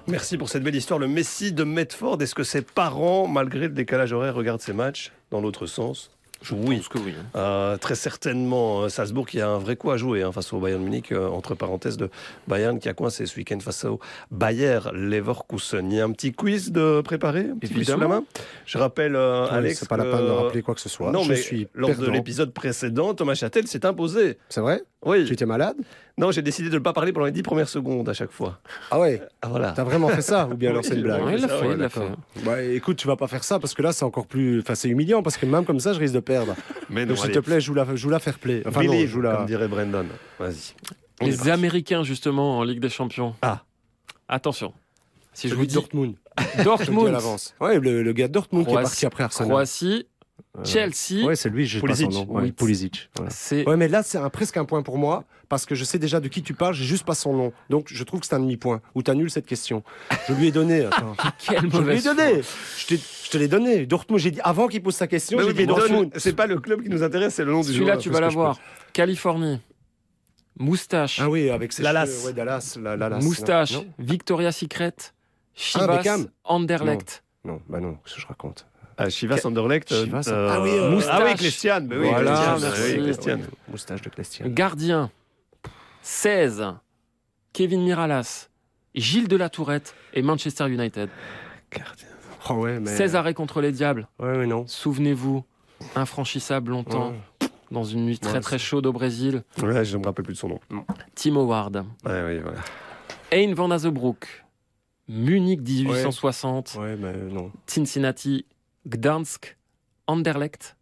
Merci pour cette belle histoire. Le Messi de Medford, est-ce que ses parents, malgré le décalage horaire, regardent ses matchs dans l'autre sens? Je Oui. pense que oui. hein. Euh, très certainement, euh, Salzbourg qui a un vrai coup à jouer hein, face au Bayern Munich, euh, entre parenthèses de Bayern qui a coincé ce week-end face au Bayer Leverkusen. Il y a un petit quiz de préparer, un petit quiz sur la main. Je rappelle, euh, Ouais, Alex, c'est pas la peine de rappeler quoi que ce soit. Non, je mais suis lors de l'épisode précédent, Thomas Châtel s'est imposé. C'est vrai? Oui. Tu étais malade? Non, j'ai décidé de ne pas parler pendant les dix premières secondes à chaque fois. Ah ouais Ah, voilà. T'as vraiment fait ça Ou bien [LAUGHS] alors c'est une blague il l'a fait, il l'a fait. Ouais, écoute, tu vas pas faire ça parce que là c'est encore plus. Enfin, c'est humiliant parce que même comme ça je risque de perdre. [LAUGHS] Mais Donc s'il te plaît, joue la, joue la fair play. Enfin, non, Believe, joue la. comme dirait Brendan. Vas-y. Les. Américains, justement, en Ligue des Champions. Ah. Attention. Si je Celui vous dis Dortmund. [LAUGHS] Dortmund, l'avance. Ouais, le, le gars de Dortmund qui est parti après Arsenal. Croatie, Euh, Chelsea, Ouais, c'est lui, pas son Pulisic. nom. Ouais, Oui. Pulisic. voilà. c'est Ouais, mais là, c'est un- presque un point pour moi, parce que je sais déjà de qui tu parles, j'ai juste pas son nom. Donc, je trouve que c'est un demi-point. Ou t'annules cette question. Je lui ai donné. [LAUGHS] Attends. quelle je lui ai donné. Je, t'ai- je te l'ai donné. Dortmund, j'ai dit, avant qu'il pose sa question, j'ai dit Dortmund. C'est pas le club qui nous intéresse, c'est le nom du joueur. Celui-là, tu vas ce je l'avoir. Californie, Moustache, Ah oui, avec ses cheveux, ouais, Dallas. la- la- la- Moustache, Non, Victoria Secret, Ah, Chivas, Beckham. Anderlecht. non, bah non, qu'est-ce que je raconte? Ah, Chivas Anderlecht. euh, Chivas, euh, ah oui, euh, Ah oui, Moustache. Christian. oui, Voilà, Christian, merci. oui, Christian. Moustache de Clestian. Gardien, 16, Kevin Miralas, Gilles de la Tourette et Manchester United. Oh ouais, mais. 16 arrêts contre les Diables. Ouais, mais non. Souvenez-vous, infranchissable longtemps, Ouais. dans une nuit très Ouais, très chaude au Brésil. Ouais, je me rappelle plus de son nom. Tim Howard, Ouais, oui, voilà. Hein van Azebroek, Munich 1860, Ouais, mais non. Cincinnati, Gdansk, Anderlecht.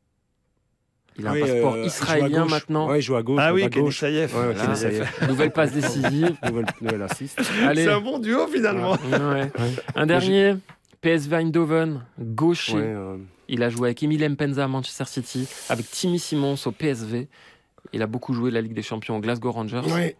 Il a Oui, un passeport euh, israélien maintenant. Ouais, il joue à gauche. Ah oui, à gauche. Saïef. Ouais, ouais, Voilà. Kenny Saïef. Nouvelle passe décisive. [LAUGHS] Nouvelle, nouvelle assist. [LAUGHS] C'est un bon duo finalement. Ouais. un dernier. PSV Eindhoven, gaucher. Ouais, euh, Il a joué avec Emile Mpenza à Manchester City, avec Timmy Simons au PSV. Il a beaucoup joué la Ligue des Champions aux Glasgow Rangers. ouais.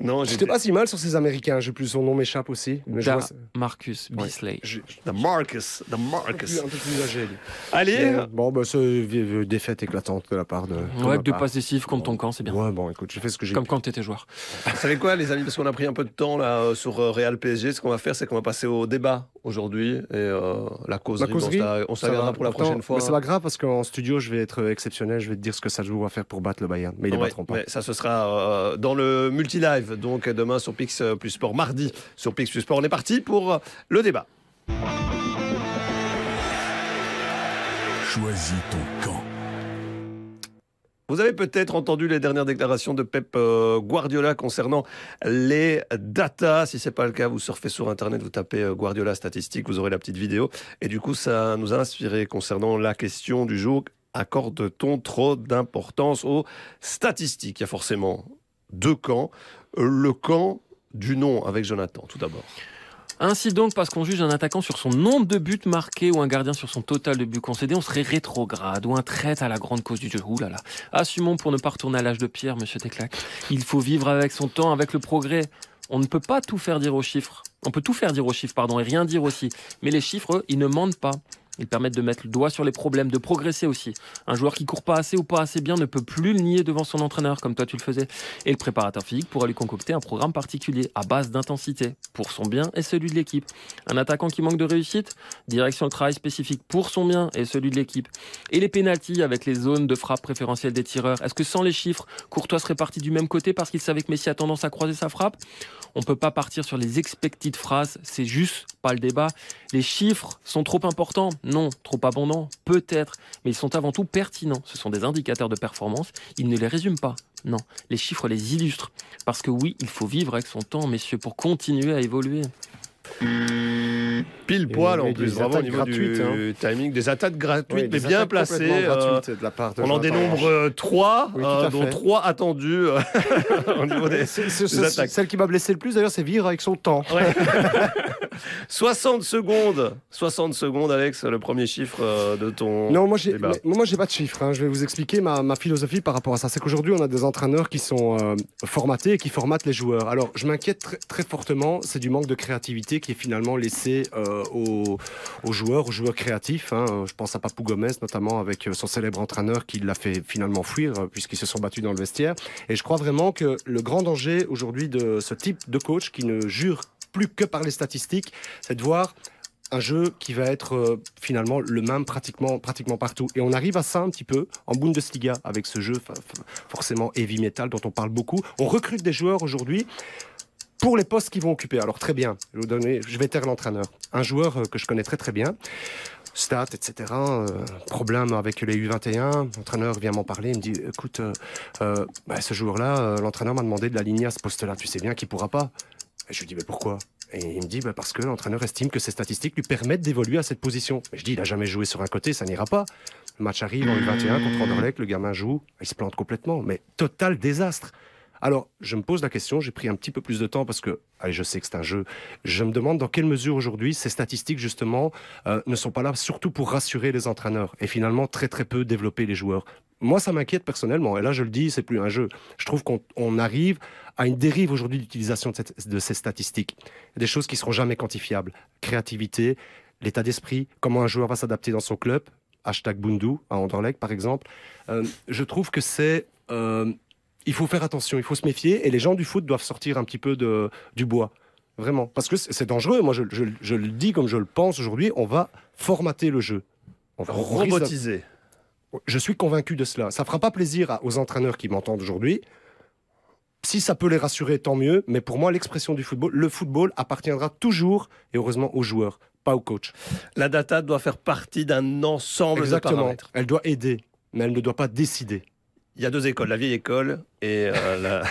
Non, J'étais pas si mal sur ces Américains. J'ai plus son nom m'échappe aussi. Mais je vois, Marcus Ouais. Je- The Marcus. The un peu Marcus. plus- un peu plus âgé. Allez, Mais, Bon, bah, c'est une défaite éclatante de la part de. de Ouais, ma avec deux part. passes décisives contre ton camp, c'est bien. Ouais, bon, écoute, j'ai fait ce que j'ai Comme pu. quand t'étais joueur. vous savez quoi, les amis, parce qu'on a pris un peu de temps là euh, sur euh, Real PSG. Ce qu'on va faire, c'est qu'on va passer au débat aujourd'hui et euh, la causerie. La causerie, on se pour la pourtant, prochaine fois. Mais c'est pas grave parce qu'en studio, je vais être exceptionnel. Je vais te dire ce que ça joue à faire pour battre le Bayern. Mais ils les Ouais, battront pas. mais ça, ce sera euh, dans le donc demain sur Pix euh, plus Sport, mardi sur Pix plus Sport. On est parti pour euh, le débat. Choisis ton camp. Vous avez peut-être entendu les dernières déclarations de Pep euh, Guardiola concernant les datas. Si c'est pas le cas, vous surfez sur Internet, vous tapez Guardiola statistiques, vous aurez la petite vidéo. Et du coup, ça nous a inspiré concernant la question du jour. Accorde-t-on trop d'importance aux statistiques? Il y a forcément deux camps. Le camp du non avec Jonathan, tout d'abord. Ainsi donc, parce qu'on juge un attaquant sur son nombre de buts marqués ou un gardien sur son total de buts concédés, on serait rétrograde ou un traite à la grande cause du jeu. Ouh là là. Assumons pour ne pas retourner à l'âge de pierre, monsieur Teclac. Il faut vivre avec son temps, avec le progrès. On ne peut pas tout faire dire aux chiffres. On peut tout faire dire aux chiffres, pardon, et rien dire aussi. Mais les chiffres, ils ne mentent pas. Ils permettent de mettre le doigt sur les problèmes, de progresser aussi. Un joueur qui court pas assez ou pas assez bien ne peut plus le nier devant son entraîneur, comme toi tu le faisais. Et le préparateur physique pourra lui concocter un programme particulier, à base d'intensité, pour son bien et celui de l'équipe. Un attaquant qui manque de réussite, direction le travail spécifique pour son bien et celui de l'équipe. Et les pénalties avec les zones de frappe préférentielles des tireurs. Est-ce que sans les chiffres, Courtois serait parti du même côté parce qu'il savait que Messi a tendance à croiser sa frappe? On peut pas partir sur les expected phrases, c'est juste pas le débat. Les chiffres sont trop importants Non. Trop abondants Peut-être. Mais ils sont avant tout pertinents. Ce sont des indicateurs de performance. Ils ne les résument pas. Non. Les chiffres les illustrent. Parce que oui, il faut vivre avec son temps, messieurs, pour continuer à évoluer. Pile poil en plus, vraiment au niveau du gratuites, timing. Des attaques gratuites, mais bien placées. euh, gratuites de la part de on en dénombre euh, trois, Oui, euh, dont trois [LAUGHS] au niveau des, des attaques. Celle qui m'a blessé le plus d'ailleurs, c'est vivre avec son temps. 60 [LAUGHS] secondes, 60 secondes, Alex, le premier chiffre de ton. Non, moi j'ai, moi j'ai pas de chiffres. hein. Je vais vous expliquer ma, ma philosophie par rapport à ça. C'est qu'aujourd'hui on a des entraîneurs qui sont formatés et qui formatent les joueurs. Alors je m'inquiète très, très fortement, c'est du manque de créativité qui est finalement laissé euh, aux, aux joueurs, aux joueurs créatifs. hein. Je pense à Papou Gomez notamment avec euh, son célèbre entraîneur qui l'a fait finalement fuir euh, puisqu'ils se sont battus dans le vestiaire. Et je crois vraiment que le grand danger aujourd'hui de ce type de coach qui ne jure plus que par les statistiques, c'est de voir un jeu qui va être euh, finalement le même pratiquement, pratiquement partout. Et on arrive à ça un petit peu en Bundesliga avec ce jeu forcément heavy metal dont on parle beaucoup. On recrute des joueurs aujourd'hui pour les postes qu'ils vont occuper. Alors très bien, je vais, vous donner, je vais taire l'entraîneur. Un joueur euh, que je connais très très bien, stats, etc. Euh, problème avec les U21. L'entraîneur vient m'en parler. Il me dit écoute, bah, ce joueur-là, l'entraîneur m'a demandé de l'aligner à ce poste-là. Tu sais bien qu'il pourra pas. Et je lui dis mais pourquoi? Et il me dit bah, parce que l'entraîneur estime que ses statistiques lui permettent d'évoluer à cette position. je dis il a jamais joué sur un côté, ça n'ira pas. Le match arrive en U21 contre Anderlecht, le gamin joue, il se plante complètement, mais total désastre. Alors, je me pose la question, j'ai pris un petit peu plus de temps parce que, allez, je sais que c'est un jeu. Je me demande dans quelle mesure aujourd'hui ces statistiques, justement, euh, ne sont pas là surtout pour rassurer les entraîneurs et finalement très très peu développer les joueurs. Moi, ça m'inquiète personnellement. Et là, je le dis, c'est plus un jeu. Je trouve qu'on arrive à une dérive aujourd'hui d'utilisation de, ces statistiques. Des choses qui seront jamais quantifiables. Créativité, l'état d'esprit, comment un joueur va s'adapter dans son club. Hashtag Bundu à Anderlecht, par exemple. Euh, je trouve que c'est euh, il faut faire attention, il faut se méfier, et les gens du foot doivent sortir un petit peu de, du bois. Vraiment. Parce que c'est dangereux. Moi, je, le dis comme je le pense aujourd'hui. On va formater le jeu. On va robotiser. Je suis convaincu de cela. Ça fera pas plaisir aux entraîneurs qui m'entendent aujourd'hui. Si ça peut les rassurer, tant mieux. Mais pour moi, l'expression du football, le football appartiendra toujours, et heureusement, aux joueurs, pas aux coachs. La data doit faire partie d'un ensemble Exactement. de paramètres. Elle doit aider, mais elle ne doit pas décider. Il y a deux écoles, la vieille école et euh, la.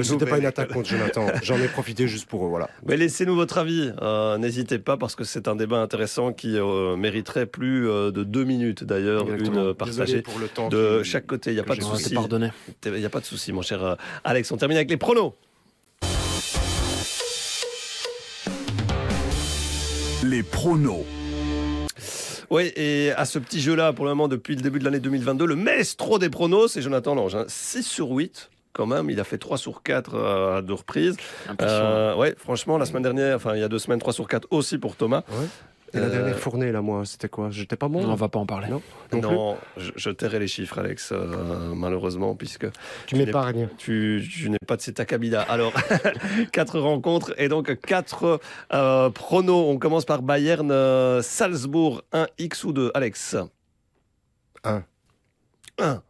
[LAUGHS] [LAUGHS] C'était pas une attaque contre Jonathan. [LAUGHS] J'en ai profité juste pour eux, voilà. Mais laissez-nous votre avis. Euh, n'hésitez pas parce que c'est un débat intéressant qui euh, mériterait plus de deux minutes d'ailleurs, une partagée pour le temps de chaque côté. Il n'y a pas de souci. Il n'y a pas de souci, mon cher Alex. On termine avec les pronos. Les pronos. Oui, et à ce petit jeu-là, pour le moment, depuis le début de l'année 2022, le maestro des pronos, c'est Jonathan Lange. 6 sur 8 quand même. Il a fait 3 sur 4 euh, à deux reprises. Euh, ouais, franchement, la semaine dernière, enfin il y a deux semaines, 3 sur 4 aussi pour Thomas. Ouais. Et la dernière euh, fournée, là, moi, c'était quoi? J'étais pas bon On va pas en parler. Non, non, je, je, tairai les chiffres, Alex, euh, malheureusement, puisque. Tu m'épargnes. Tu, tu n'es pas de cet acabida. Alors, [LAUGHS] quatre rencontres et donc quatre euh, pronos. On commence par Bayern, Salzbourg, 1 X ou 2 Alex? 1. 1.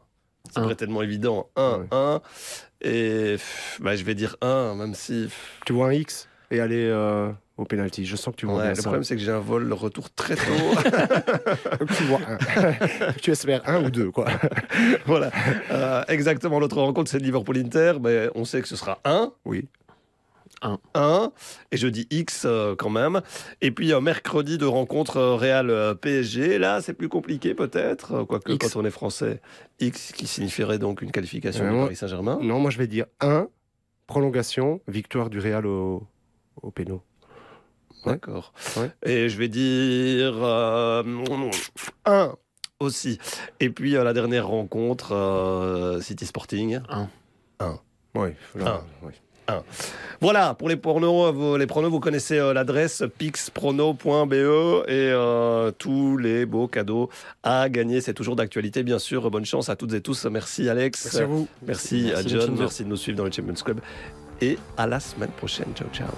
C'est tellement évident. 1, 1. Et bah, je vais dire 1, même si. Tu vois un X? Et aller au penalty. Je sens que tu vois Le problème, c'est que j'ai un vol le retour très tôt. [LAUGHS] tu vois un. [LAUGHS] tu espères un ou deux, quoi. [LAUGHS] voilà. Euh, exactement. L'autre rencontre, c'est Liverpool-Inter. Mais on sait que ce sera un. Oui. 1. 1. Et je dis X euh, quand même. Et puis euh, mercredi de rencontre Real PSG. Là, c'est plus compliqué peut-être, quoique quand on est français. X qui signifierait donc une qualification du Paris Saint-Germain. Non, moi je vais dire 1. Prolongation, victoire du Real au, au pénal. D'accord. Et je vais dire euh, un aussi. Et puis euh, la dernière rencontre, euh, City Sporting. Un. Un. Oui. un. Voilà, pour les pronos, vous, les pronos, vous connaissez l'adresse pixprono.be et tous les beaux cadeaux à gagner. C'est toujours d'actualité, bien sûr. Bonne chance à toutes et tous. Merci Alex. Merci à vous. Merci, à John. Merci de nous suivre dans le Champions Club. Et à la semaine prochaine. Ciao, ciao.